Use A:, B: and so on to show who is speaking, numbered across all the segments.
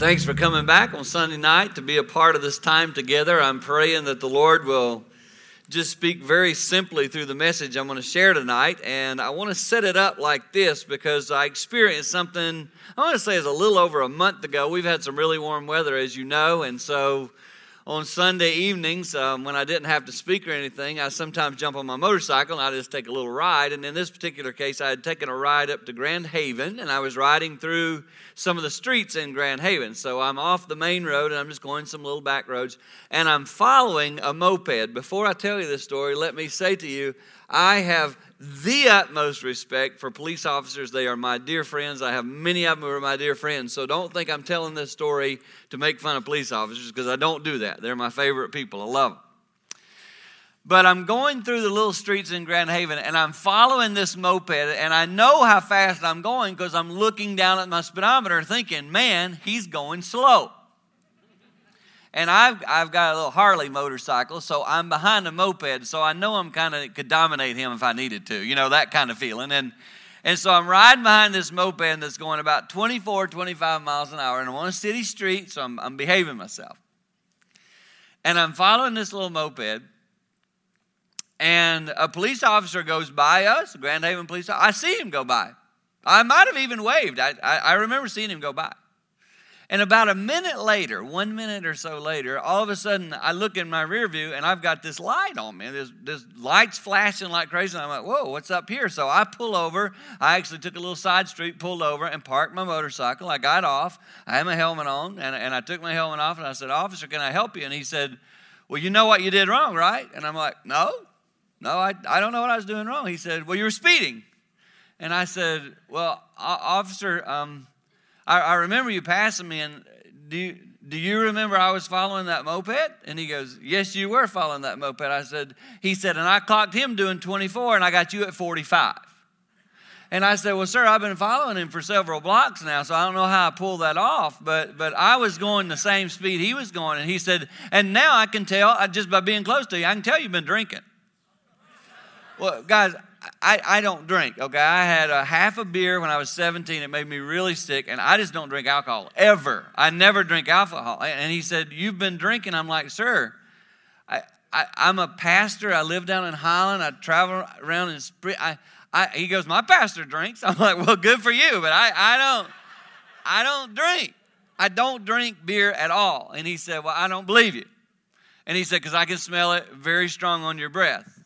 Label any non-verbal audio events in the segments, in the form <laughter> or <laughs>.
A: Thanks for coming back on Sunday night to be a part of this time together. I'm praying that the Lord will just speak very simply through the message I'm going to share tonight. And I want to set it up like this because I experienced something, I want to say it's a little over a month ago. We've had some really warm weather, as you know. And so on Sunday evenings, um, when I didn't have to speak or anything, I sometimes jump on my motorcycle and I just take a little ride. And in this particular case, I had taken a ride up to Grand Haven and I was riding through some of the streets in Grand Haven. So I'm off the main road and I'm just going some little back roads and I'm following a moped. Before I tell you this story, let me say to you, I have the utmost respect for police officers. They are my dear friends. I have many of them who are my dear friends. So don't think I'm telling this story to make fun of police officers because I don't do that. They're my favorite people. I love them. But I'm going through the little streets in Grand Haven and I'm following this moped and I know how fast I'm going because I'm looking down at my speedometer thinking, man, he's going slow. And I've, I've got a little Harley motorcycle, so I'm behind a moped, so I know I'm kind of could dominate him if I needed to, you know, that kind of feeling. And, and so I'm riding behind this moped that's going about 24, 25 miles an hour, and I'm on a city street, so I'm, I'm behaving myself. And I'm following this little moped, and a police officer goes by us, Grand Haven police. I see him go by. I might have even waved. I, I, I remember seeing him go by. And about a minute later, one minute or so later, all of a sudden I look in my rear view and I've got this light on me. There's, there's lights flashing like crazy. And I'm like, whoa, what's up here? So I pull over. I actually took a little side street, pulled over, and parked my motorcycle. I got off. I had my helmet on, and, and I took my helmet off and I said, Officer, can I help you? And he said, Well, you know what you did wrong, right? And I'm like, No, no, I, I don't know what I was doing wrong. He said, Well, you were speeding. And I said, Well, officer, um, I, I remember you passing me, and do you, do you remember I was following that moped? And he goes, Yes, you were following that moped. I said, He said, and I clocked him doing 24, and I got you at 45. And I said, Well, sir, I've been following him for several blocks now, so I don't know how I pulled that off, but, but I was going the same speed he was going. And he said, And now I can tell, just by being close to you, I can tell you've been drinking. Well, guys, I, I don't drink, okay? I had a half a beer when I was 17. It made me really sick, and I just don't drink alcohol ever. I never drink alcohol. And he said, You've been drinking. I'm like, Sir, I, I, am a pastor. I live down in Highland. I travel around in spring. I, I, he goes, My pastor drinks. <laughs> I'm like, Well, good for you, but I, I don't. I don't drink. I don't drink beer at all. And he said, Well, I don't believe you. And he said, Because I can smell it very strong on your breath.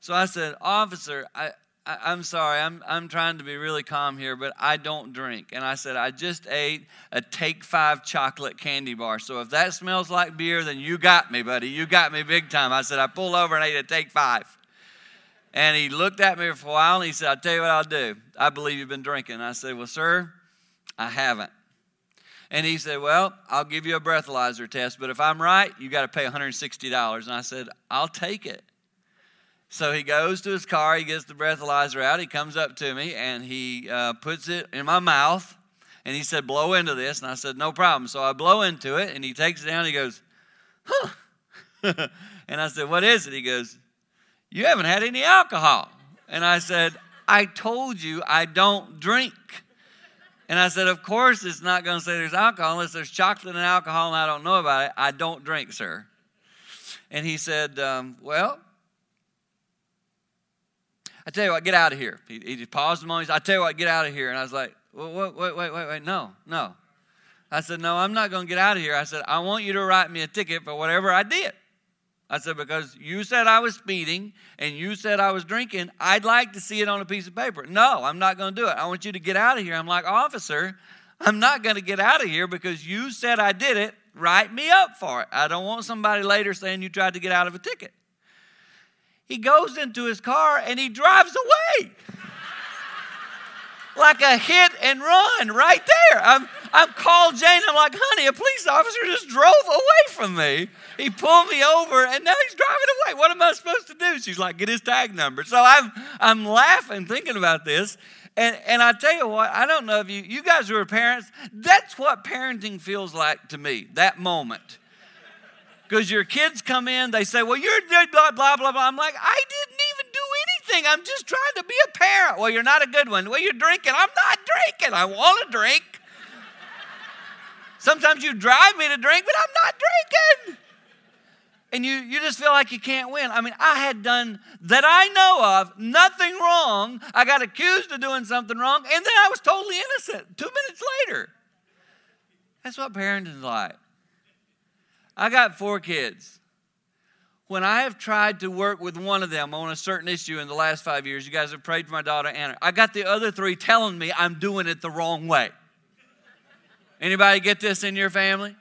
A: So I said, Officer, I, I, am sorry, I'm, I'm trying to be really calm here, but I don't drink. And I said, I just ate a Take Five chocolate candy bar. So if that smells like beer, then you got me, buddy. You got me big time. I said, I pulled over and ate a Take Five. And he looked at me for a while and he said, I'll tell you what I'll do. I believe you've been drinking. I said, Well, sir, I haven't. And he said, Well, I'll give you a breathalyzer test, but if I'm right, you got to pay $160. And I said, I'll take it. So he goes to his car, he gets the breathalyzer out, he comes up to me, and he uh, puts it in my mouth. And he said, Blow into this. And I said, No problem. So I blow into it, and he takes it down. He goes, Huh. <laughs> and I said, What is it? He goes, You haven't had any alcohol. And I said, I told you I don't drink. And I said, Of course, it's not going to say there's alcohol unless there's chocolate and alcohol and I don't know about it. I don't drink, sir. And he said, um, Well, I tell you what, get out of here. He, he just paused a moment. Said, I tell you what, get out of here. And I was like, well, wait, wait, wait, wait, wait, no, no. I said, no, I'm not going to get out of here. I said, I want you to write me a ticket for whatever I did. I said, because you said I was speeding and you said I was drinking, I'd like to see it on a piece of paper. No, I'm not going to do it. I want you to get out of here. I'm like, officer, I'm not going to get out of here because you said I did it. Write me up for it. I don't want somebody later saying you tried to get out of a ticket. He goes into his car and he drives away. like a hit and run right there. I'm, I'm called Jane. I'm like, honey, a police officer just drove away from me. He pulled me over and now he's driving away. What am I supposed to do? She's like, get his tag number. So I'm, I'm laughing thinking about this. And, and I tell you what, I don't know if you, you guys who are parents, that's what parenting feels like to me, that moment because your kids come in, they say, Well, you're blah, blah, blah, blah. I'm like, I didn't even do anything. I'm just trying to be a parent. Well, you're not a good one. Well, you're drinking. I'm not drinking. I want to drink. <laughs> Sometimes you drive me to drink, but I'm not drinking. And you, you just feel like you can't win. I mean, I had done that I know of nothing wrong. I got accused of doing something wrong, and then I was totally innocent two minutes later. That's what parenting's like. I got four kids. When I have tried to work with one of them on a certain issue in the last five years, you guys have prayed for my daughter Anna. I got the other three telling me I'm doing it the wrong way. Anybody get this in your family?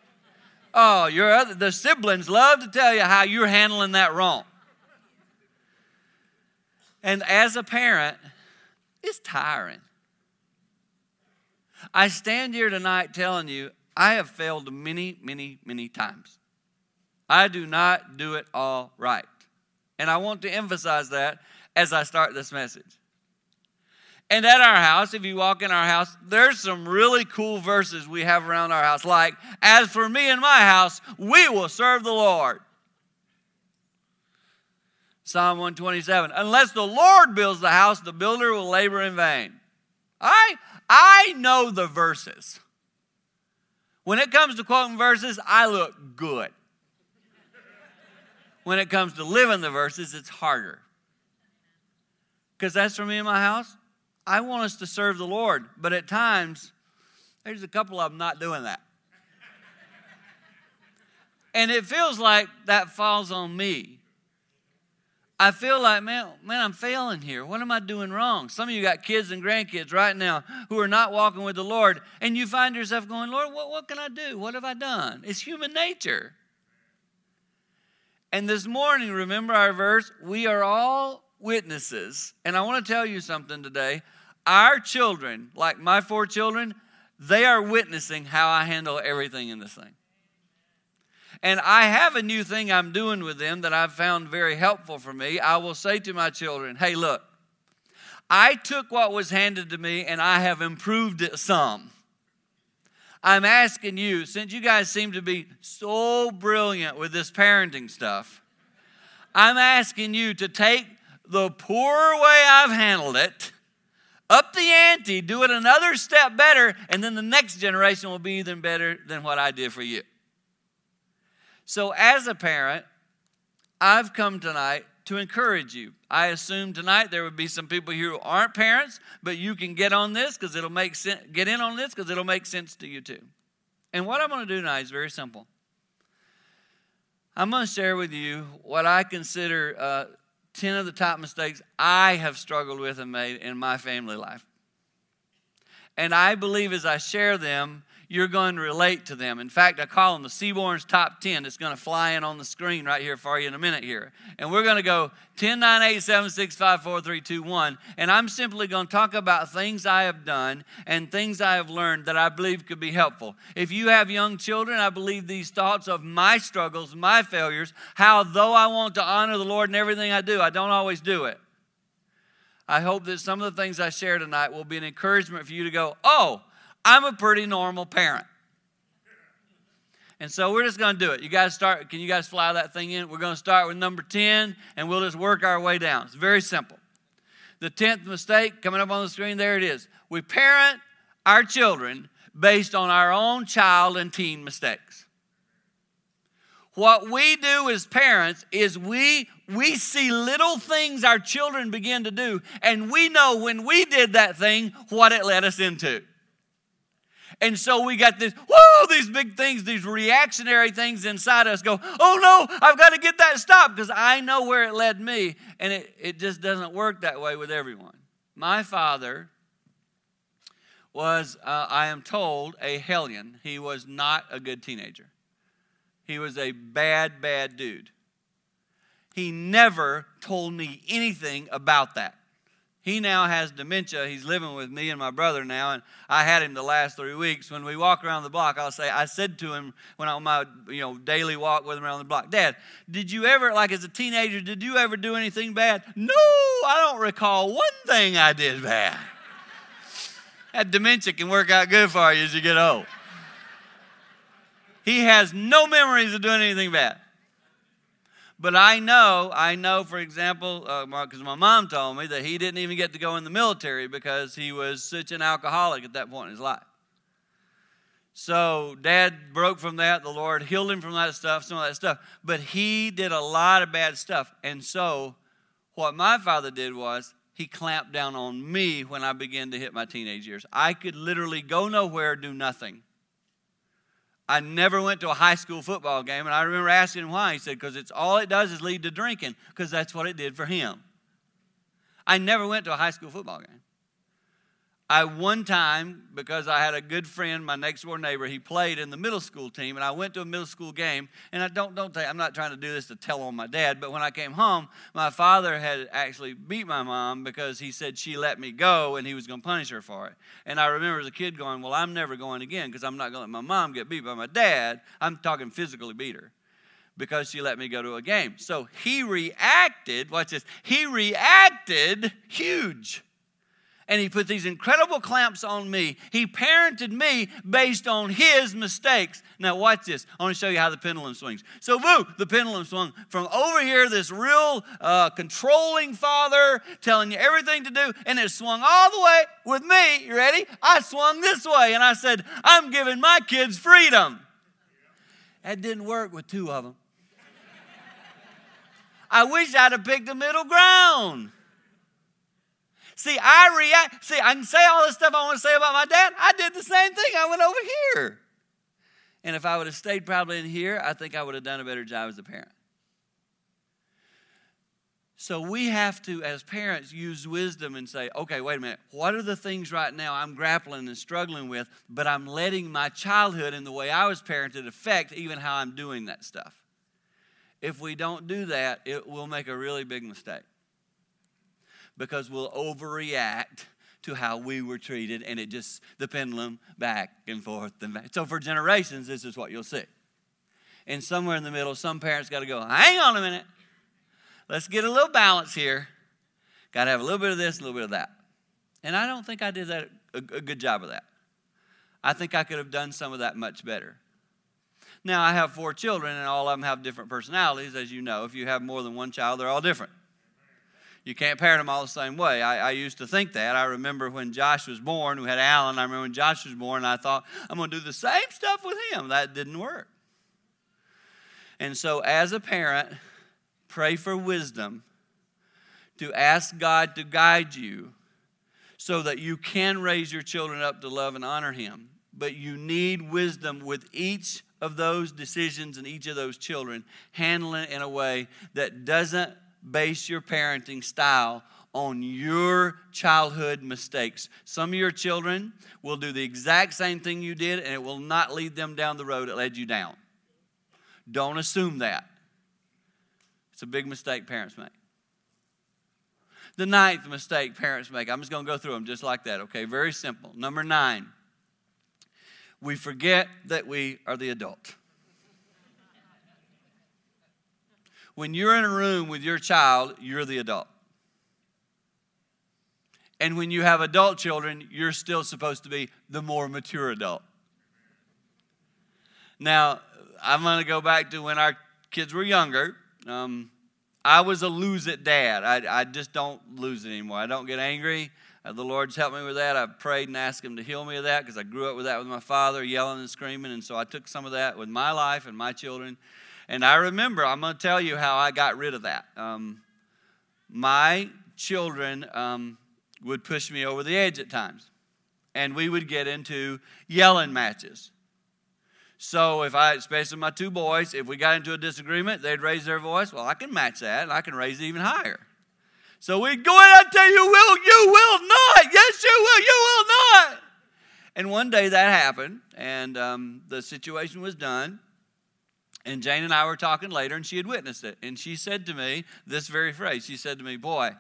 A: Oh, your other the siblings love to tell you how you're handling that wrong. And as a parent, it's tiring. I stand here tonight telling you I have failed many, many, many times. I do not do it all right. And I want to emphasize that as I start this message. And at our house, if you walk in our house, there's some really cool verses we have around our house, like, As for me and my house, we will serve the Lord. Psalm 127 Unless the Lord builds the house, the builder will labor in vain. I, I know the verses. When it comes to quoting verses, I look good. When it comes to living the verses, it's harder. Because that's for me and my house, I want us to serve the Lord, but at times, there's a couple of them not doing that. and it feels like that falls on me. I feel like, man, man, I'm failing here. What am I doing wrong? Some of you got kids and grandkids right now who are not walking with the Lord, and you find yourself going, Lord, what, what can I do? What have I done? It's human nature. And this morning, remember our verse? We are all witnesses. And I want to tell you something today. Our children, like my four children, they are witnessing how I handle everything in this thing. And I have a new thing I'm doing with them that I've found very helpful for me. I will say to my children, hey, look, I took what was handed to me and I have improved it some. I'm asking you, since you guys seem to be so brilliant with this parenting stuff, I'm asking you to take the poor way I've handled it up the ante, do it another step better, and then the next generation will be even better than what I did for you. So, as a parent, I've come tonight to encourage you. I assume tonight there would be some people here who aren't parents, but you can get on this because it'll make sense. Get in on this because it'll make sense to you too. And what I'm going to do tonight is very simple. I'm going to share with you what I consider uh, 10 of the top mistakes I have struggled with and made in my family life. And I believe as I share them, you're going to relate to them. In fact, I call them the Seaborn's Top 10. It's going to fly in on the screen right here for you in a minute here. And we're going to go 10, 9, 8, 7, 6, 5, 4, 3, 2, 1. And I'm simply going to talk about things I have done and things I have learned that I believe could be helpful. If you have young children, I believe these thoughts of my struggles, my failures, how though I want to honor the Lord in everything I do, I don't always do it. I hope that some of the things I share tonight will be an encouragement for you to go, oh, I'm a pretty normal parent. And so we're just going to do it. You guys start, can you guys fly that thing in? We're going to start with number 10 and we'll just work our way down. It's very simple. The 10th mistake coming up on the screen, there it is. We parent our children based on our own child and teen mistakes. What we do as parents is we we see little things our children begin to do and we know when we did that thing what it led us into. And so we got this, whoa, these big things, these reactionary things inside us go, oh no, I've got to get that stopped because I know where it led me. And it, it just doesn't work that way with everyone. My father was, uh, I am told, a hellion. He was not a good teenager. He was a bad, bad dude. He never told me anything about that. He now has dementia. He's living with me and my brother now, and I had him the last three weeks. When we walk around the block, I'll say, I said to him when I on my you know daily walk with him around the block, Dad, did you ever, like as a teenager, did you ever do anything bad? No, I don't recall one thing I did bad. <laughs> that dementia can work out good for you as you get old. He has no memories of doing anything bad. But I know, I know, for example, because uh, my mom told me that he didn't even get to go in the military because he was such an alcoholic at that point in his life. So dad broke from that. The Lord healed him from that stuff, some of that stuff. But he did a lot of bad stuff. And so what my father did was he clamped down on me when I began to hit my teenage years. I could literally go nowhere, do nothing. I never went to a high school football game, and I remember asking why. He said, because it's all it does is lead to drinking, because that's what it did for him. I never went to a high school football game. I one time, because I had a good friend, my next door neighbor, he played in the middle school team, and I went to a middle school game. And I don't don't I'm not trying to do this to tell on my dad, but when I came home, my father had actually beat my mom because he said she let me go, and he was going to punish her for it. And I remember as a kid going, "Well, I'm never going again because I'm not going to let my mom get beat by my dad." I'm talking physically beat her because she let me go to a game. So he reacted. Watch this. He reacted huge and he put these incredible clamps on me. He parented me based on his mistakes. Now, watch this. I want to show you how the pendulum swings. So, boo, the pendulum swung from over here, this real uh, controlling father telling you everything to do, and it swung all the way with me. You ready? I swung this way, and I said, I'm giving my kids freedom. That didn't work with two of them. I wish I'd have picked the middle ground. See, I react. See, I can say all this stuff I want to say about my dad. I did the same thing. I went over here. And if I would have stayed probably in here, I think I would have done a better job as a parent. So we have to, as parents, use wisdom and say, okay, wait a minute. What are the things right now I'm grappling and struggling with, but I'm letting my childhood and the way I was parented affect even how I'm doing that stuff? If we don't do that, it will make a really big mistake because we'll overreact to how we were treated and it just the pendulum back and forth and back. So for generations, this is what you'll see. And somewhere in the middle, some parents got to go, hang on a minute. Let's get a little balance here. Got to have a little bit of this, a little bit of that. And I don't think I did that a, a good job of that. I think I could have done some of that much better. Now, I have four children, and all of them have different personalities, as you know. If you have more than one child, they're all different. You can't parent them all the same way. I, I, used to think that. I remember when Josh was born, we had Alan. I remember when Josh was born, I thought, I'm going to do the same stuff with him. That didn't work. And so, as a parent, pray for wisdom to ask God to guide you so that you can raise your children up to love and honor Him. But you need wisdom with each of those decisions and each of those children, handling it in a way that doesn't base your parenting style on your childhood mistakes. Some of your children will do the exact same thing you did, and it will not lead them down the road it led you down. Don't assume that. It's a big mistake parents make. The ninth mistake parents make, I'm just going to go through them just like that, okay? Very simple. Number nine, we forget that we are the adult. When you're in a room with your child, you're the adult. And when you have adult children, you're still supposed to be the more mature adult. Now, I'm going to go back to when our kids were younger. Um, I was a lose it dad. I, I just don't lose it anymore. I don't get angry. Uh, the Lord's helped me with that. I've prayed and asked Him to heal me of that because I grew up with that with my father, yelling and screaming. And so I took some of that with my life and my children and I remember, I'm going to tell you how I got rid of that. Um, my children um, would push me over the edge at times, and we would get into yelling matches. So if I, especially my two boys, if we got into a disagreement, they'd raise their voice. Well, I can match that, and I can raise it even higher. So we'd go in and tell you, will, you will not. Yes, you will. You will not. And one day that happened, and um, the situation was done. And Jane and I were talking later, and she had witnessed it. And she said to me this very phrase She said to me, Boy,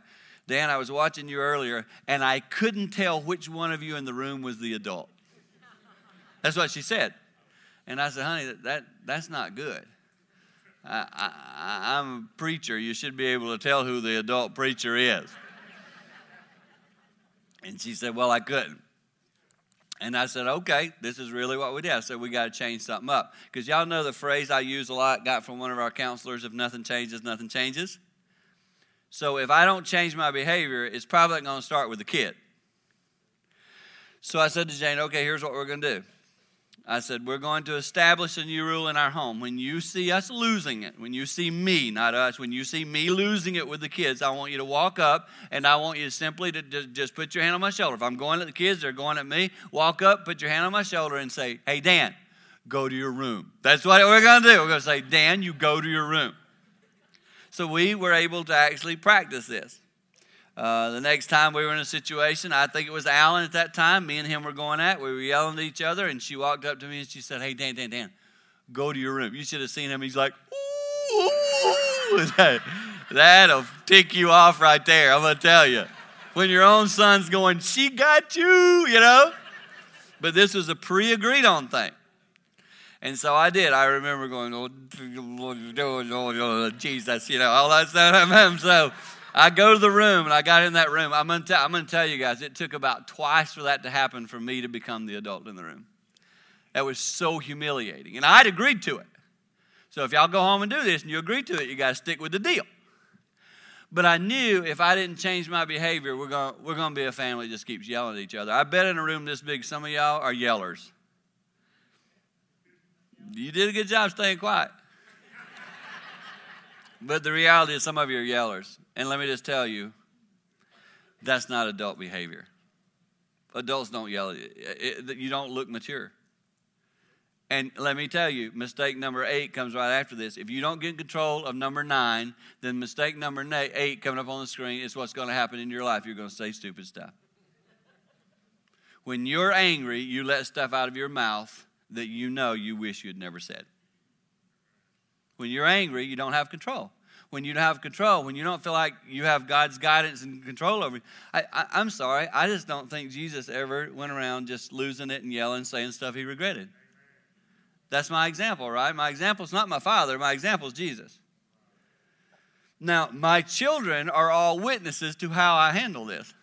A: Dan, I was watching you earlier, and I couldn't tell which one of you in the room was the adult. That's what she said. And I said, Honey, that, that that's not good. I, I'm a preacher. You should be able to tell who the adult preacher is. And she said, Well, I couldn't. And I said, okay, this is really what we did. I said, we got to change something up. Because y'all know the phrase I use a lot, got from one of our counselors if nothing changes, nothing changes. So if I don't change my behavior, it's probably going to start with the kid. So I said to Jane, okay, here's what we're going to do. I said, We're going to establish a new rule in our home. When you see us losing it, when you see me, not us, when you see me losing it with the kids, I want you to walk up and I want you simply to just put your hand on my shoulder. If I'm going at the kids, they're going at me, walk up, put your hand on my shoulder and say, Hey, Dan, go to your room. That's what we're going to do. We're going to say, Dan, you go to your room. So we were able to actually practice this. Uh, the next time we were in a situation, I think it was Alan at that time, me and him were going at, we were yelling at each other, and she walked up to me and she said, Hey, Dan, Dan, Dan, go to your room. You should have seen him. He's like, Ooh, <laughs> that, that'll tick you off right there, I'm to tell you. When your own son's going, She got you, you know? But this was a pre agreed on thing. And so I did. I remember going, oh, <laughs> Jesus, you know, all that stuff. <laughs> So I go to the room and I got in that room. I'm going to tell you guys, it took about twice for that to happen for me to become the adult in the room. That was so humiliating. And I'd agreed to it. So if y'all go home and do this and you agree to it, you got to stick with the deal. But I knew if I didn't change my behavior, we're going we're to be a family that just keeps yelling at each other. I bet in a room this big, some of y'all are yellers. You did a good job staying quiet. but the reality is, some of you are yellers. And let me just tell you, that's not adult behavior. Adults don't yell. at You don't look mature. And let me tell you, mistake number eight comes right after this. If you don't get control of number nine, then mistake number eight coming up on the screen is what's going to happen in your life. You're going to say stupid stuff. When you're angry, you let stuff out of your mouth that you know you wish you had never said. When you're angry, you don't have control when you don't have control, when you don't feel like you have God's guidance and control over you. I, I, am sorry, I just don't think Jesus ever went around just losing it and yelling, saying stuff he regretted. That's my example, right? My example is not my father, my example is Jesus. Now, my children are all witnesses to how I handle this.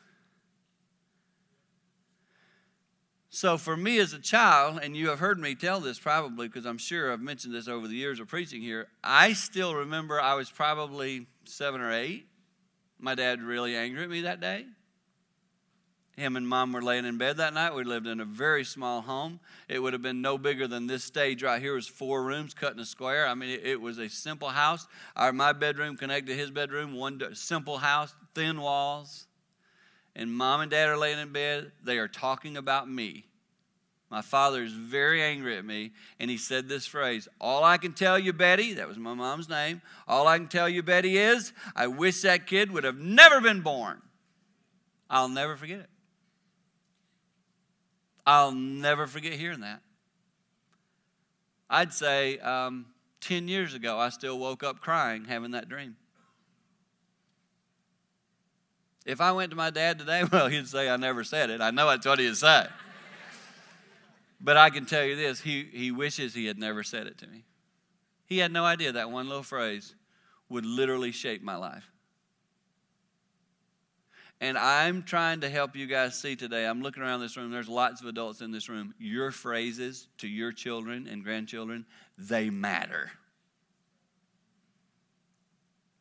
A: So, for me as a child, and you have heard me tell this probably because I'm sure I've mentioned this over the years of preaching here, I still remember I was probably seven or eight. My dad really angry at me that day. Him and mom were laying in bed that night. We lived in a very small home. It would have been no bigger than this stage right here. It was four rooms cut in a square. I mean, it, it was a simple house. Our, my bedroom connected to his bedroom. One simple house, thin walls and mom and dad are laying in bed, they are talking about me. My father is very angry at me, and he said this phrase All I can tell you, Betty, that was my mom's name, all I can tell you, Betty, is I wish that kid would have never been born. I'll never forget it. I'll never forget hearing that. I'd say um, 10 years ago, I still woke up crying having that dream. If I went to my dad today, <laughs> well, he'd say I never said it. I know that's what he'd say. but I can tell you this he, he wishes he had never said it to me. He had no idea that one little phrase would literally shape my life. And I'm trying to help you guys see today. I'm looking around this room. There's lots of adults in this room. Your phrases to your children and grandchildren, they matter.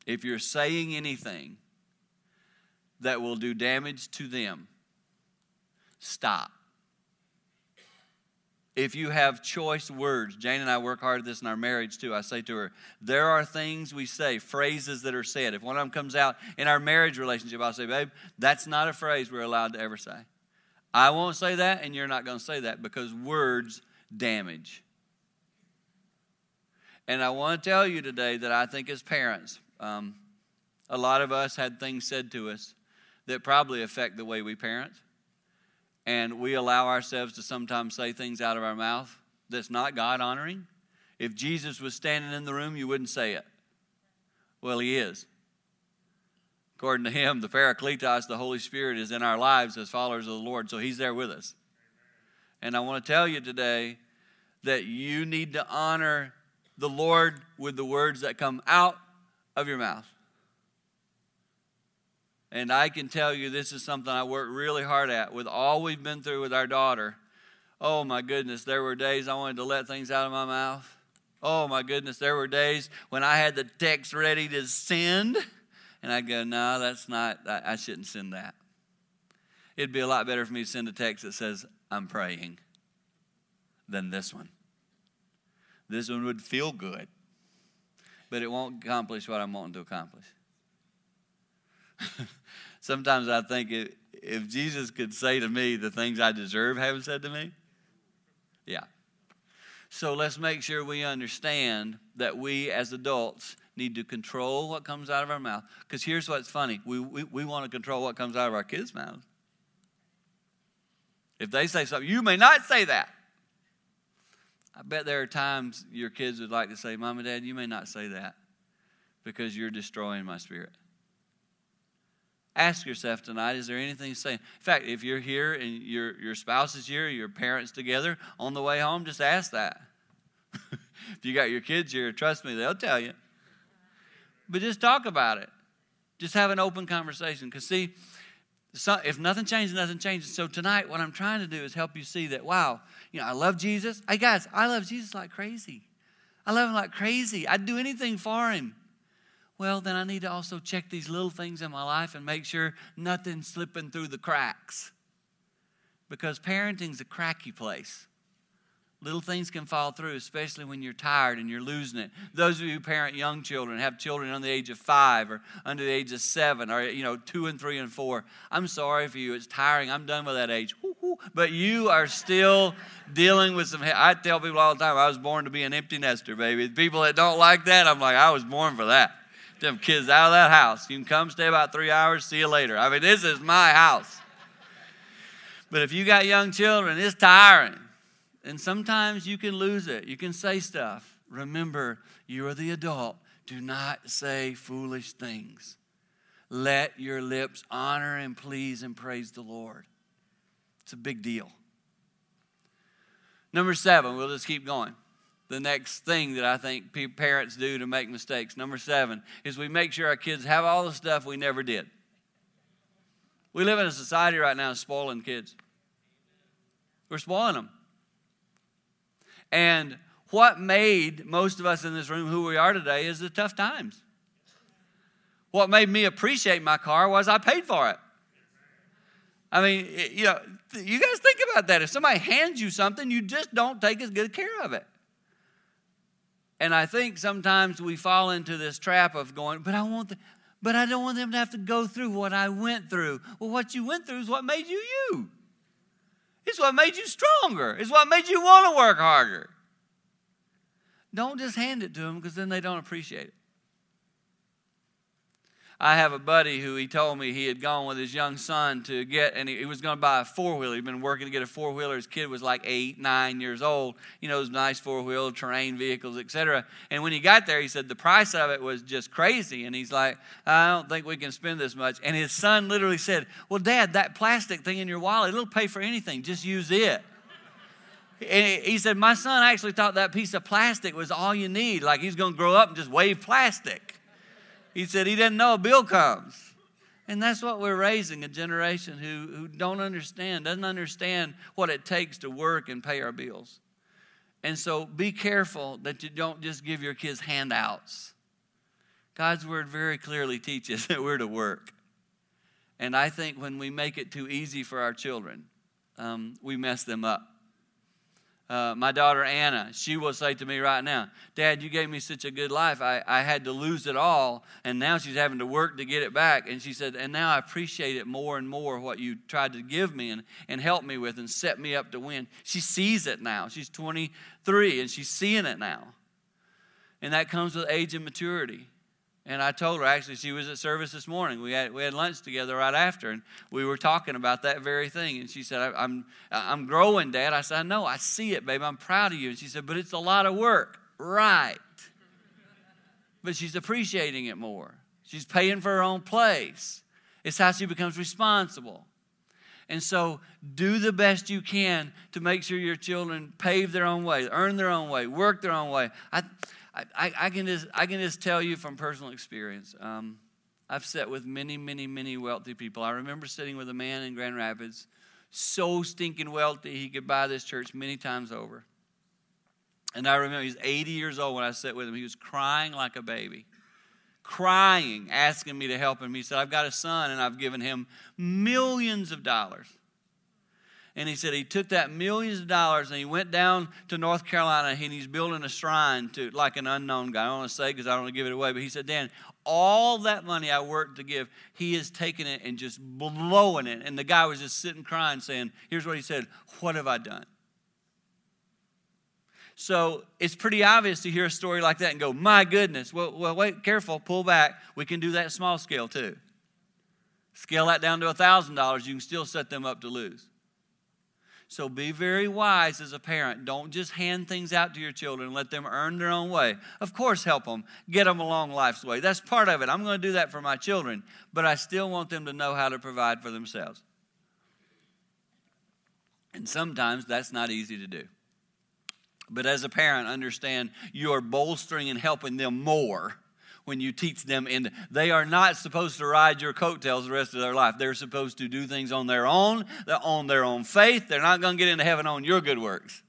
A: If you're saying anything that will do damage to them, stop. If you have choice words, Jane and I work hard at this in our marriage too. I say to her, there are things we say, phrases that are said. If one of them comes out in our marriage relationship, I'll say, babe, that's not a phrase we're allowed to ever say. I won't say that, and you're not going to say that because words damage. And I want to tell you today that I think as parents, um, a lot of us had things said to us that probably affect the way we parent. And we allow ourselves to sometimes say things out of our mouth that's not God honoring. If Jesus was standing in the room, you wouldn't say it. Well, he is. According to him, the Parakletos, the Holy Spirit, is in our lives as followers of the Lord, so he's there with us. And I want to tell you today that you need to honor the Lord with the words that come out of your mouth. And I can tell you this is something I worked really hard at with all we've been through with our daughter. Oh my goodness, there were days I wanted to let things out of my mouth. Oh my goodness, there were days when I had the text ready to send, and I'd go, no, that's not, I, I shouldn't send that. It'd be a lot better for me to send a text that says, I'm praying. than this one. This one would feel good, but it won't accomplish what I'm wanting to accomplish. <laughs> Sometimes I think if, Jesus could say to me the things I deserve having said to me, yeah. So let's make sure we understand that we as adults need to control what comes out of our mouth. Because here's what's funny we, we, we want to control what comes out of our kids' mouths. If they say something, you may not say that. I bet there are times your kids would like to say, Mom and Dad, you may not say that because you're destroying my spirit. Ask yourself tonight, is there anything to say? In fact, if you're here and your, your spouse is here, your parents together on the way home, just ask that. <laughs> if you got your kids here, trust me, they'll tell you. But just talk about it. Just have an open conversation. Because, see, so if nothing changes, nothing changes. So tonight, what I'm trying to do is help you see that, wow, you know, I love Jesus. Hey, guys, I love Jesus like crazy. I love him like crazy. I'd do anything for him. Well, then I need to also check these little things in my life and make sure nothing's slipping through the cracks. Because parenting's a cracky place. Little things can fall through, especially when you're tired and you're losing it. Those of you who parent young children, have children under the age of five or under the age of seven or, you know, two and three and four, I'm sorry for you. It's tiring. I'm done with that age. But you are still dealing with some. I tell people all the time, I was born to be an empty nester, baby. People that don't like that, I'm like, I was born for that. Them kids out of that house. You can come stay about three hours, see you later. I mean, this is my house. But if you got young children, it's tiring. And sometimes you can lose it. You can say stuff. Remember, you are the adult. Do not say foolish things. Let your lips honor and please and praise the Lord. It's a big deal. Number seven, we'll just keep going. The next thing that I think parents do to make mistakes, number seven, is we make sure our kids have all the stuff we never did. We live in a society right now spoiling kids. We're spoiling them. And what made most of us in this room who we are today is the tough times. What made me appreciate my car was I paid for it. I mean, you know, you guys think about that. If somebody hands you something, you just don't take as good care of it. And I think sometimes we fall into this trap of going, but I want the, but I don't want them to have to go through what I went through. Well, what you went through is what made you you. It's what made you stronger. It's what made you want to work harder. Don't just hand it to them because then they don't appreciate it. I have a buddy who he told me he had gone with his young son to get, and he, he was going to buy a four wheeler. He'd been working to get a four wheeler. His kid was like eight, nine years old. You know, those nice four wheel terrain vehicles, etc. And when he got there, he said the price of it was just crazy. And he's like, I don't think we can spend this much. And his son literally said, Well, Dad, that plastic thing in your wallet, it'll pay for anything. Just use it. And he said, My son actually thought that piece of plastic was all you need. Like he's going to grow up and just wave plastic. He said he didn't know a bill comes. And that's what we're raising a generation who, who don't understand, doesn't understand what it takes to work and pay our bills. And so be careful that you don't just give your kids handouts. God's word very clearly teaches <laughs> that we're to work. And I think when we make it too easy for our children, um, we mess them up. Uh, my daughter Anna, she will say to me right now, Dad, you gave me such a good life. I, I had to lose it all, and now she's having to work to get it back. And she said, And now I appreciate it more and more what you tried to give me and, and help me with and set me up to win. She sees it now. She's 23 and she's seeing it now. And that comes with age and maturity. And I told her, actually, she was at service this morning. We had, we had lunch together right after, and we were talking about that very thing. And she said, I'm, I'm growing, Dad. I said, I know, I see it, babe. I'm proud of you. And she said, but it's a lot of work. Right. But she's appreciating it more. She's paying for her own place. It's how she becomes responsible. And so, do the best you can to make sure your children pave their own way, earn their own way, work their own way. I, I, I, can just, I can just tell you from personal experience. Um, I've sat with many, many, many wealthy people. I remember sitting with a man in Grand Rapids, so stinking wealthy he could buy this church many times over. And I remember he was 80 years old when I sat with him. He was crying like a baby, crying, asking me to help him. He said, I've got a son and I've given him millions of dollars. And he said he took that millions of dollars and he went down to North Carolina and he's building a shrine to like an unknown guy. I don't want to say because I don't want to give it away, but he said, Dan, all that money I worked to give, he has taken it and just blowing it. And the guy was just sitting crying, saying, Here's what he said What have I done? So it's pretty obvious to hear a story like that and go, My goodness. Well, well wait, careful, pull back. We can do that small scale too. Scale that down to $1,000, you can still set them up to lose. So be very wise as a parent. Don't just hand things out to your children let them earn their own way. Of course, help them, get them along life's way. That's part of it. I'm going to do that for my children, but I still want them to know how to provide for themselves. And sometimes that's not easy to do. But as a parent, understand you are bolstering and helping them more when you teach them and they are not supposed to ride your coattails the rest of their life. They're supposed to do things on their own on their own faith. They're not going to get into heaven on your good works.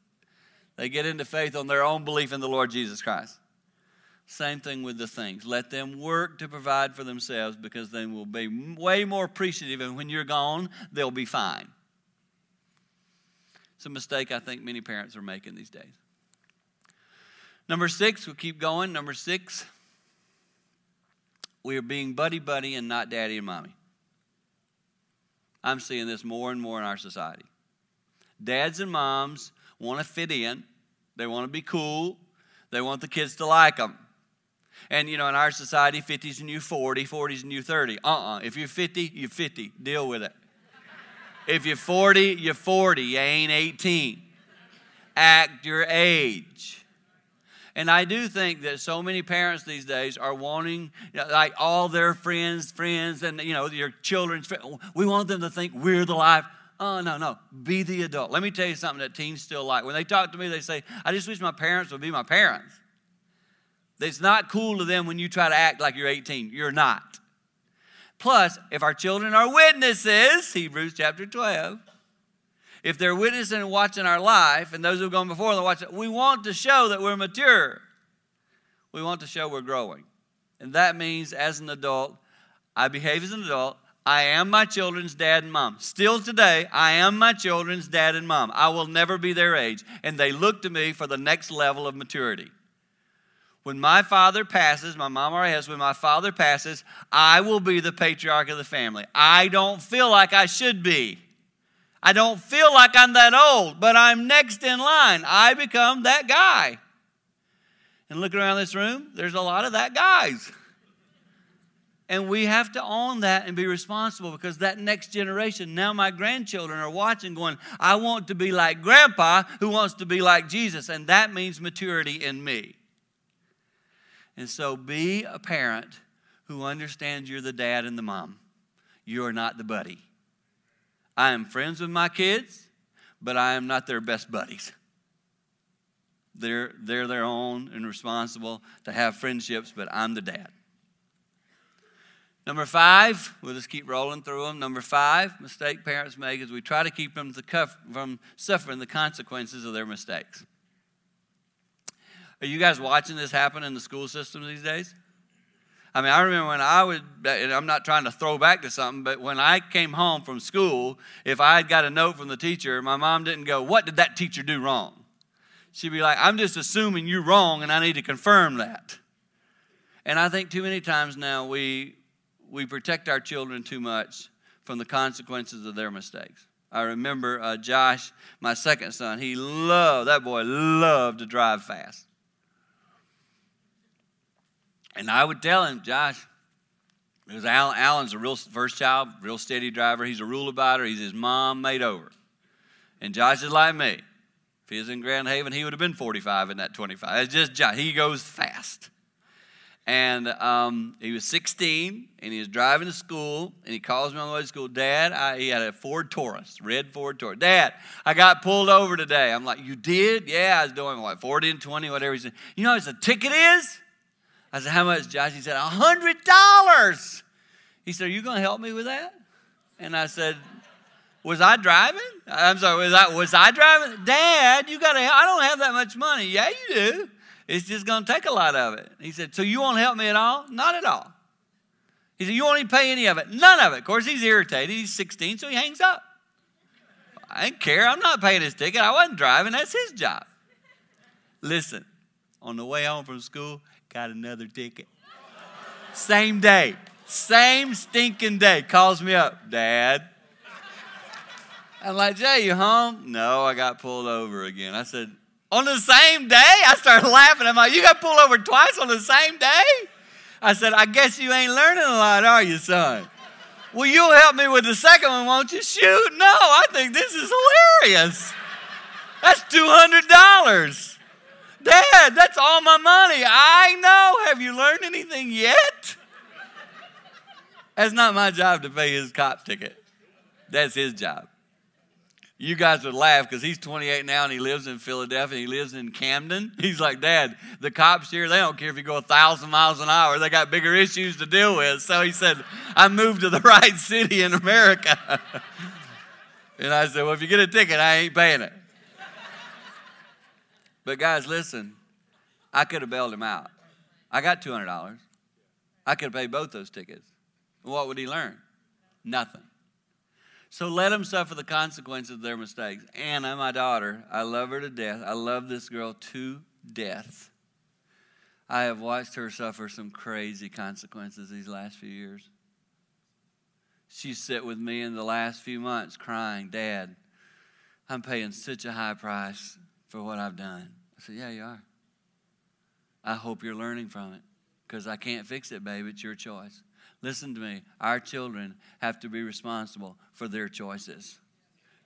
A: They get into faith on their own belief in the lord jesus christ. Same thing with the things. Let them work to provide for themselves because they will be way more appreciative and when you're gone they'll be fine. It's a mistake i think many parents are making these days. Number six we'll keep going. Number six we are being buddy buddy and not daddy and mommy. I'm seeing this more and more in our society. Dads and moms want to fit in, they want to be cool, they want the kids to like them. And you know, in our society, 50's and you 40, 40's and you 30. Uh uh-uh. uh If you're 50, you're 50. Deal with it. if you're 40, you're 40. You ain't 18. Act your age. And I do think that so many parents these days are wanting, like all their friends, friends, and you know, your children's friends, we want them to think we're the life. Oh, no, no. Be the adult. Let me tell you something that teens still like. When they talk to me, they say, I just wish my parents would be my parents. It's not cool to them when you try to act like you're 18. You're not. Plus, if our children are witnesses, Hebrews chapter 12, if they're witnessing and watching our life, and those who've gone before them watch it, we want to show that we're mature. We want to show we're growing. And that means as an adult, I behave as an adult. I am my children's dad and mom. Still today, I am my children's dad and mom. I will never be their age. And they look to me for the next level of maturity. When my father passes, my mom already has, when my father passes, I will be the patriarch of the family. I don't feel like I should be. I don't feel like I'm that old, but I'm next in line. I become that guy. And look around this room, there's a lot of that guys. And we have to own that and be responsible because that next generation, now my grandchildren are watching, going, I want to be like grandpa who wants to be like Jesus. And that means maturity in me. And so be a parent who understands you're the dad and the mom. You're not the buddy. I am friends with my kids, but I am not their best buddies. They're, they're their own and responsible to have friendships, but I'm the dad. Number five, we'll just keep rolling through them. Number five, mistake parents make is we try to keep them from suffering the consequences of their mistakes. Are you guys watching this happen in the school system these days? I mean, I remember when I would, and I'm not trying to throw back to something, but when I came home from school, if I had got a note from the teacher, my mom didn't go, What did that teacher do wrong? She'd be like, I'm just assuming you're wrong and I need to confirm that. And I think too many times now we, we protect our children too much from the consequences of their mistakes. I remember uh, Josh, my second son, he loved, that boy loved to drive fast. And I would tell him, Josh, because Alan, Alan's a real first child, real steady driver. He's a rule abider. He's his mom made over. And Josh is like me. If he was in Grand Haven, he would have been 45 in that 25. It's just Josh. He goes fast. And um, he was 16, and he was driving to school, and he calls me on the way to school. Dad, I, he had a Ford Taurus, red Ford Taurus. Dad, I got pulled over today. I'm like, you did? Yeah, I was doing what, 40 and 20, whatever. He said, you know what a ticket is? I said, How much, Josh? He said, A hundred dollars. He said, Are you going to help me with that? And I said, Was I driving? I'm sorry, was I, was I driving? Dad, you got to, I don't have that much money. Yeah, you do. It's just going to take a lot of it. He said, So you won't help me at all? Not at all. He said, You won't even pay any of it? None of it. Of course, he's irritated. He's 16, so he hangs up. I didn't care. I'm not paying his ticket. I wasn't driving. That's his job. Listen, on the way home from school, got another ticket. Same day, same stinking day. Calls me up, Dad. I'm like, Jay, you home? No, I got pulled over again. I said, on the same day? I started laughing. I'm like, you got pulled over twice on the same day? I said, I guess you ain't learning a lot, are you, son? Well, you'll help me with the second one, won't you? Shoot, no, I think this is hilarious. That's $200. Dad, that's all my money. I know. Have you learned anything yet? That's not my job to pay his cop ticket. That's his job. You guys would laugh because he's 28 now and he lives in Philadelphia. He lives in Camden. <laughs> He's like, Dad, the cops here, they don't care if you go a thousand miles an hour. They got bigger issues to deal with. So he said, I moved to the <laughs> right city in America. <laughs> and I said, Well, if you get a ticket, I ain't paying it. But guys, listen, I could have bailed him out. I got $200. I could have paid both those tickets. What would he learn? Nothing. So let them suffer the consequences of their mistakes. Anna, my daughter, I love her to death. I love this girl to death. I have watched her suffer some crazy consequences these last few years. She sat with me in the last few months crying, Dad, I'm paying such a high price for what I've done. I said, Yeah, you are. I hope you're learning from it because I can't fix it, babe. It's your choice. Listen to me. Our children have to be responsible for their choices.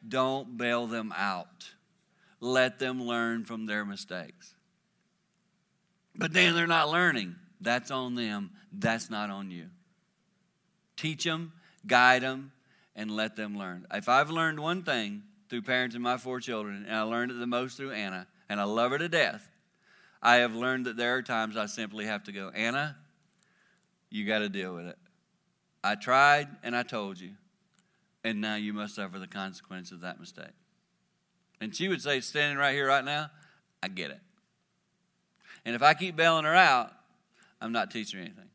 A: Don't bail them out. Let them learn from their mistakes. But then they're not learning. That's on them. That's not on you. Teach them, guide them, and let them learn. If I've learned one thing through parenting my four children, and I learned it the most through Anna, and I love her to death, I have learned that there are times I simply have to go, Anna, you got to deal with it. I tried and I told you, and now you must suffer the consequence of that mistake. And she would say, standing right here, right now, I get it. And if I keep bailing her out, I'm not teaching her anything.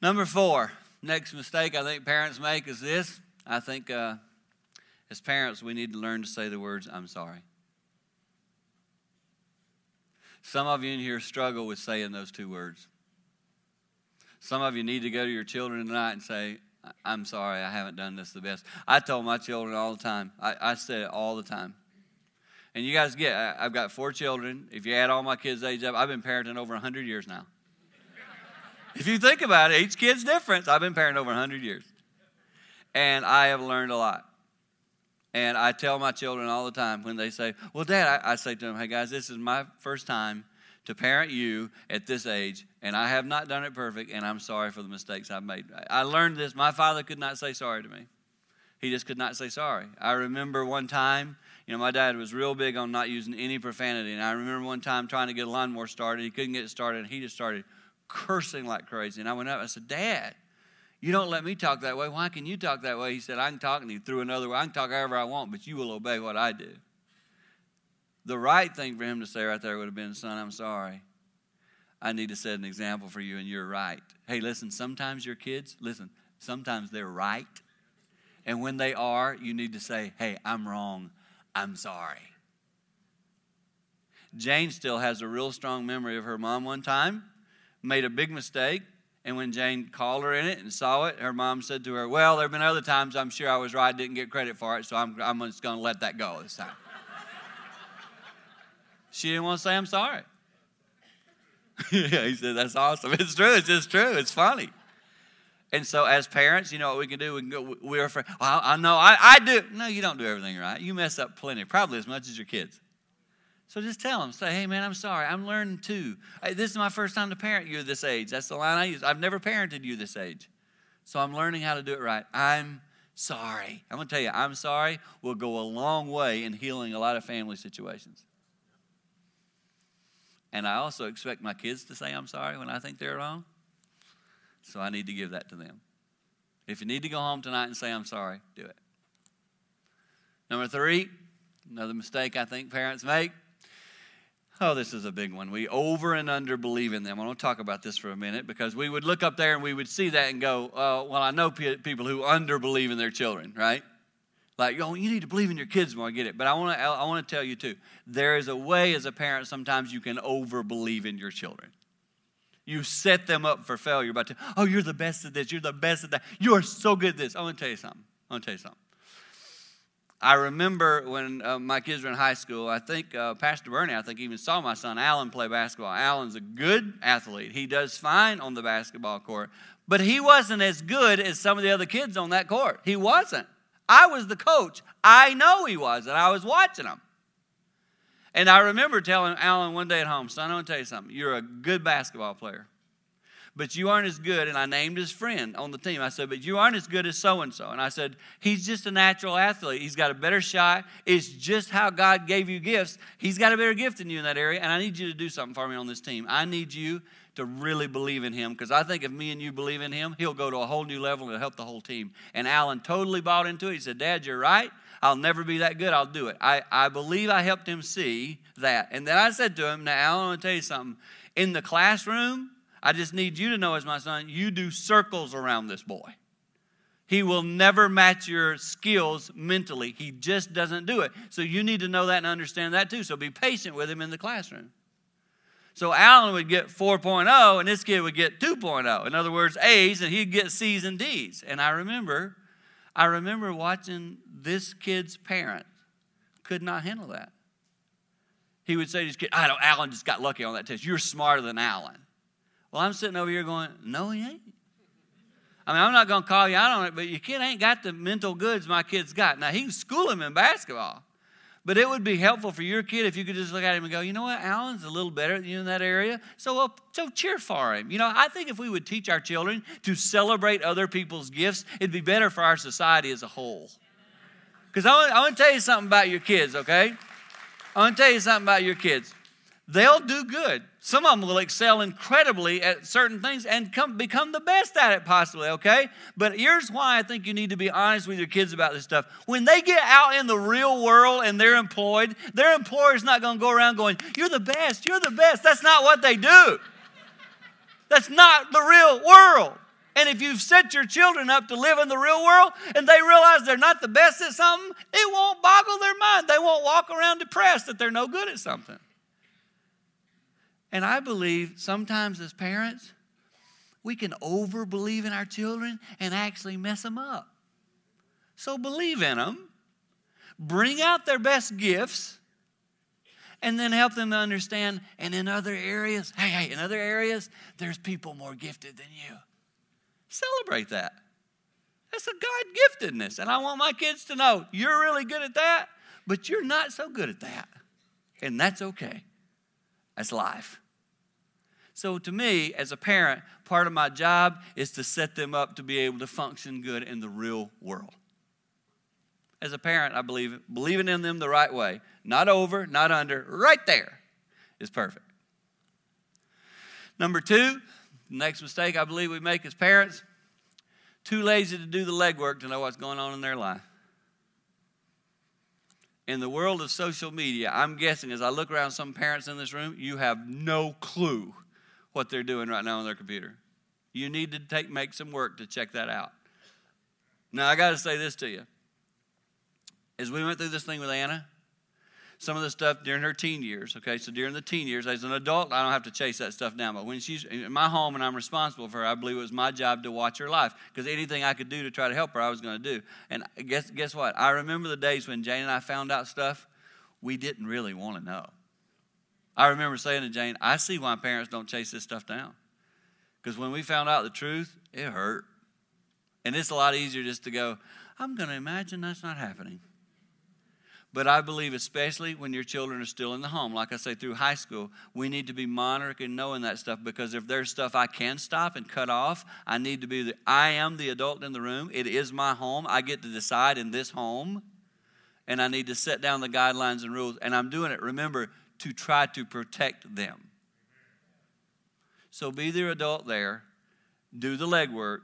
A: Number four, next mistake I think parents make is this. I think uh, as parents, we need to learn to say the words, I'm sorry. Some of you in here struggle with saying those two words. Some of you need to go to your children tonight and say, I'm sorry, I haven't done this the best. I told my children all the time. I, I said it all the time. And you guys get, I, I've got four children. If you add all my kids' age up, I've been parenting over 100 years now. if you think about it, each kid's different. I've been parenting over 100 years. And I have learned a lot. And I tell my children all the time when they say, Well, Dad, I, I say to them, Hey, guys, this is my first time to parent you at this age, and I have not done it perfect, and I'm sorry for the mistakes I've made. I learned this. My father could not say sorry to me. He just could not say sorry. I remember one time, you know, my dad was real big on not using any profanity, and I remember one time trying to get a lawnmower started. He couldn't get it started, and he just started cursing like crazy. And I went up, I said, Dad, you don't let me talk that way. Why can you talk that way? He said, I can talk, and he threw another way. I can talk however I want, but you will obey what I do. The right thing for him to say right there would have been, Son, I'm sorry. I need to set an example for you, and you're right. Hey, listen, sometimes your kids, listen, sometimes they're right. And when they are, you need to say, Hey, I'm wrong. I'm sorry. Jane still has a real strong memory of her mom one time, made a big mistake, and when Jane called her in it and saw it, her mom said to her, Well, there have been other times I'm sure I was right, didn't get credit for it, so I'm, I'm just going to let that go this time. She didn't want to say, I'm sorry. <laughs> yeah, he said, That's awesome. It's true. It's just true. It's funny. And so, as parents, you know what we can do? We can go, we're afraid. Well, I know, I, I do. No, you don't do everything right. You mess up plenty, probably as much as your kids. So just tell them, say, hey, man, I'm sorry. I'm learning too. This is my first time to parent you this age. That's the line I use. I've never parented you this age. So I'm learning how to do it right. I'm sorry. I'm going to tell you, I'm sorry will go a long way in healing a lot of family situations. And I also expect my kids to say I'm sorry when I think they're wrong. So I need to give that to them. If you need to go home tonight and say I'm sorry, do it. Number three, another mistake I think parents make. Oh, this is a big one. We over and under believe in them. I want to talk about this for a minute because we would look up there and we would see that and go, well, I know people who under believe in their children, right? Like, oh, you need to believe in your kids more. I get it. But I want to I want to tell you too. There is a way as a parent sometimes you can over believe in your children. You set them up for failure by, oh, you're the best at this. You're the best at that. You are so good at this. I want to tell you something. I want to tell you something. I remember when uh, my kids were in high school, I think uh, Pastor Bernie, I think even saw my son Alan play basketball. Alan's a good athlete. He does fine on the basketball court, but he wasn't as good as some of the other kids on that court. He wasn't. I was the coach. I know he wasn't. I was watching him. And I remember telling Alan one day at home, son, I want to tell you something. You're a good basketball player, but you aren't as good. And I named his friend on the team. I said, but you aren't as good as so and so. And I said, he's just a natural athlete. He's got a better shot. It's just how God gave you gifts. He's got a better gift than you in that area. And I need you to do something for me on this team. I need you to really believe in him because I think if me and you believe in him, he'll go to a whole new level and help the whole team. And Alan totally bought into it. He said, Dad, you're right. I'll never be that good. I'll do it. I, I believe I helped him see that. And then I said to him, Now, Alan, I want to tell you something. In the classroom, I just need you to know, as my son, you do circles around this boy. He will never match your skills mentally. He just doesn't do it. So you need to know that and understand that too. So be patient with him in the classroom. So Alan would get 4.0 and this kid would get 2.0. In other words, A's and he'd get C's and D's. And I remember I remember watching this kid's parent could not handle that. He would say to his kid, I don't, Alan just got lucky on that test. You're smarter than Alan. Well, I'm sitting over here going, No, he ain't. I mean, I'm not going to call you out on it, but your kid ain't got the mental goods my kid's got. Now, he can school him in basketball. But it would be helpful for your kid if you could just look at him and go, you know what, Alan's a little better than you in that area, so so cheer for him. You know, I think if we would teach our children to celebrate other people's gifts, it'd be better for our society as a whole. Because I want to tell you something about your kids, okay? I want to tell you something about your kids they'll do good. Some of them will excel incredibly at certain things and come, become the best at it, possibly, okay? But here's why I think you need to be honest with your kids about this stuff. When they get out in the real world and they're employed, their employer's not going to go around going, You're the best, you're the best. That's not what they do. That's not the real world. And if you've set your children up to live in the real world and they realize they're not the best at something, it won't boggle their mind. They won't walk around depressed that they're no good at something. And I believe sometimes as parents, we can over believe in our children and actually mess them up. So believe in them, bring out their best gifts, and then help them to understand. And in other areas, hey, hey, in other areas, there's people more gifted than you. Celebrate that. That's a God giftedness. And I want my kids to know you're really good at that, but you're not so good at that. And that's okay. That's life. So, to me, as a parent, part of my job is to set them up to be able to function good in the real world. As a parent, I believe believing in them the right way, not over, not under, right there is perfect. Number two, the next mistake I believe we make as parents, too lazy to do the legwork to know what's going on in their life in the world of social media, I'm guessing as I look around some parents in this room, you have no clue what they're doing right now on their computer. You need to take make some work to check that out. Now I got to say this to you. As we went through this thing with Anna, some of the stuff during her teen years, okay, so during the teen years, as an adult, I don't have to chase that stuff down. But when she's in my home and I'm responsible for her, I believe it was my job to watch her life because anything I could do to try to help her, I was going to do. And guess, guess what? I remember the days when Jane and I found out stuff we didn't really want to know. I remember saying to Jane, I see why parents don't chase this stuff down. Because when we found out the truth, it hurt. And it's a lot easier just to go, I'm going to imagine that's not happening. But I believe, especially when your children are still in the home, like I say, through high school, we need to be monitoring and knowing that stuff because if there's stuff I can stop and cut off, I need to be the, I am the adult in the room. It is my home. I get to decide in this home. And I need to set down the guidelines and rules. And I'm doing it. Remember, to try to protect them. So be the adult there, do the legwork,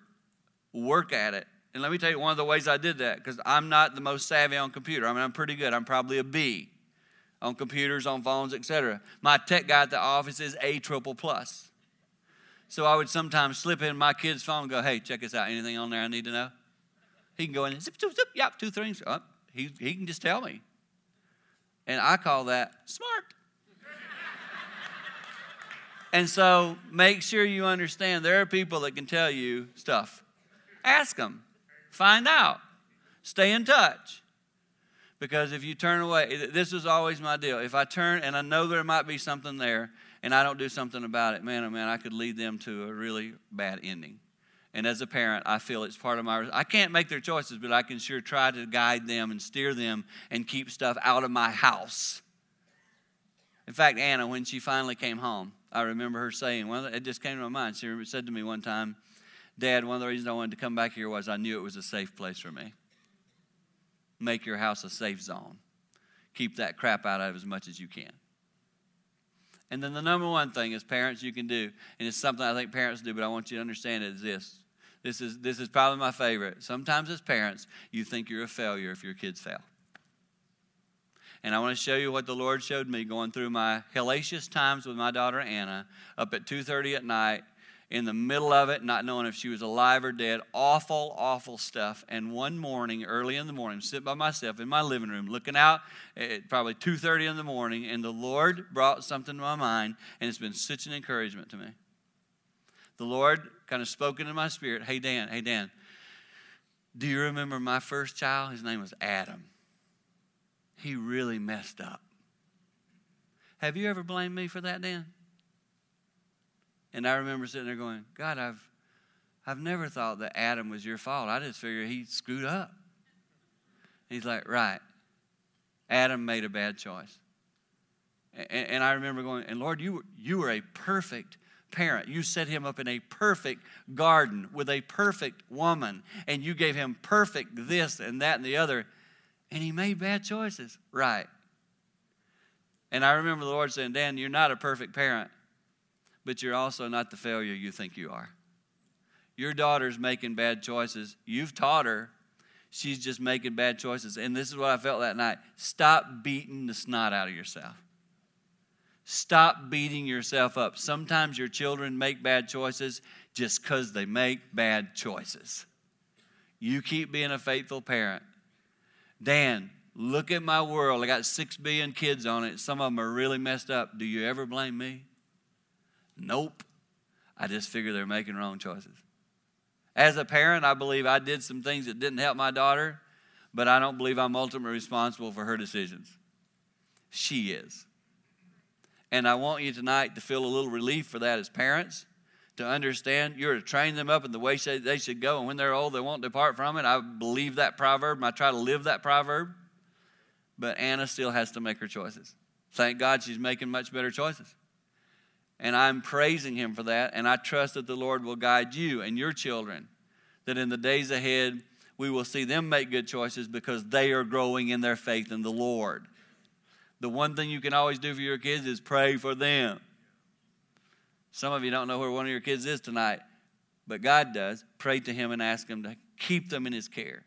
A: work at it. And let me tell you one of the ways I did that, because I'm not the most savvy on computer. I mean, I'm pretty good. I'm probably a B on computers, on phones, etc. My tech guy at the office is A triple plus. So I would sometimes slip in my kid's phone and go, hey, check this out. Anything on there I need to know? He can go in and zip, zip, zip. Yep, two things. Oh, he, he can just tell me. And I call that smart. And so make sure you understand there are people that can tell you stuff. Ask them, find out, stay in touch. Because if you turn away, this is always my deal. If I turn and I know there might be something there and I don't do something about it, man, oh man, I could lead them to a really bad ending. And as a parent, I feel it's part of my. I can't make their choices, but I can sure try to guide them and steer them and keep stuff out of my house. In fact, Anna, when she finally came home, I remember her saying, well, it just came to my mind. She said to me one time, Dad, one of the reasons I wanted to come back here was I knew it was a safe place for me. Make your house a safe zone. Keep that crap out of it as much as you can. And then the number one thing as parents you can do, and it's something I think parents do, but I want you to understand it is this this is, this is probably my favorite. Sometimes, as parents, you think you're a failure if your kids fail. And I want to show you what the Lord showed me going through my hellacious times with my daughter Anna up at 2:30 at night in the middle of it, not knowing if she was alive or dead. Awful, awful stuff. And one morning, early in the morning, sitting by myself in my living room, looking out at probably 2:30 in the morning, and the Lord brought something to my mind, and it's been such an encouragement to me. The Lord kind of spoke into my spirit Hey, Dan, hey, Dan, do you remember my first child? His name was Adam. He really messed up. Have you ever blamed me for that, Dan? And I remember sitting there going, God, I've, I've never thought that Adam was your fault. I just figured he screwed up. He's like, right. Adam made a bad choice. And, and I remember going, and Lord, you, you were a perfect parent. You set him up in a perfect garden with a perfect woman, and you gave him perfect this and that and the other, and he made bad choices. Right. And I remember the Lord saying, Dan, you're not a perfect parent, but you're also not the failure you think you are. Your daughter's making bad choices. You've taught her. She's just making bad choices. And this is what I felt that night. Stop beating the snot out of yourself. Stop beating yourself up. Sometimes your children make bad choices just because they make bad choices. You keep being a faithful parent. Dan, look at my world. I got six billion kids on it. Some of them are really messed up. Do you ever blame me? Nope. I just figure they're making wrong choices. As a parent, I believe I did some things that didn't help my daughter, but I don't believe I'm ultimately responsible for her decisions. She is. And I want you tonight to feel a little relief for that as parents, to understand you're to train them up in the way they should go. And when they're old, they won't depart from it. I believe that proverb, and I try to live that proverb. But Anna still has to make her choices. Thank God she's making much better choices. And I'm praising Him for that. And I trust that the Lord will guide you and your children, that in the days ahead, we will see them make good choices because they are growing in their faith in the Lord the one thing you can always do for your kids is pray for them. Some of you don't know where one of your kids is tonight, but God does. Pray to Him and ask Him to keep them in His care.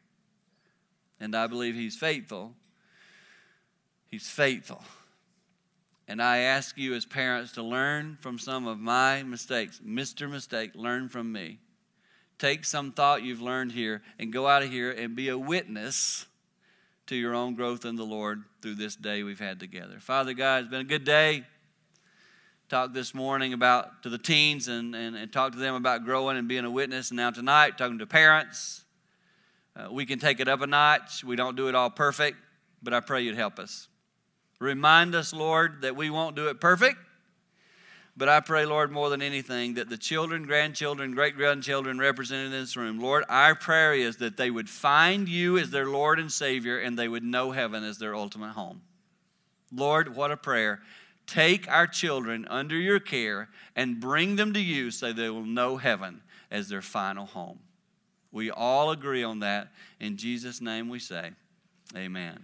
A: And I believe He's faithful. He's faithful. And I ask you as parents to learn from some of my mistakes. Mr. Mistake, learn from me. Take some thought you've learned here and go out of here and be a witness to your own growth in the Lord through this day we've had together. Father God, it's been a good day. Talked this morning about to the teens and, and, and talked to them about growing and being a witness. And now tonight, talking to parents. Uh, we can take it up a notch. We don't do it all perfect, but I pray you'd help us. Remind us, Lord, that we won't do it perfect, but I pray, Lord, more than anything, that the children, grandchildren, great grandchildren represented in this room, Lord, our prayer is that they would find you as their Lord and Savior and they would know heaven as their ultimate home. Lord, what a prayer. Take our children under your care and bring them to you so they will know heaven as their final home. We all agree on that. In Jesus' name we say, Amen.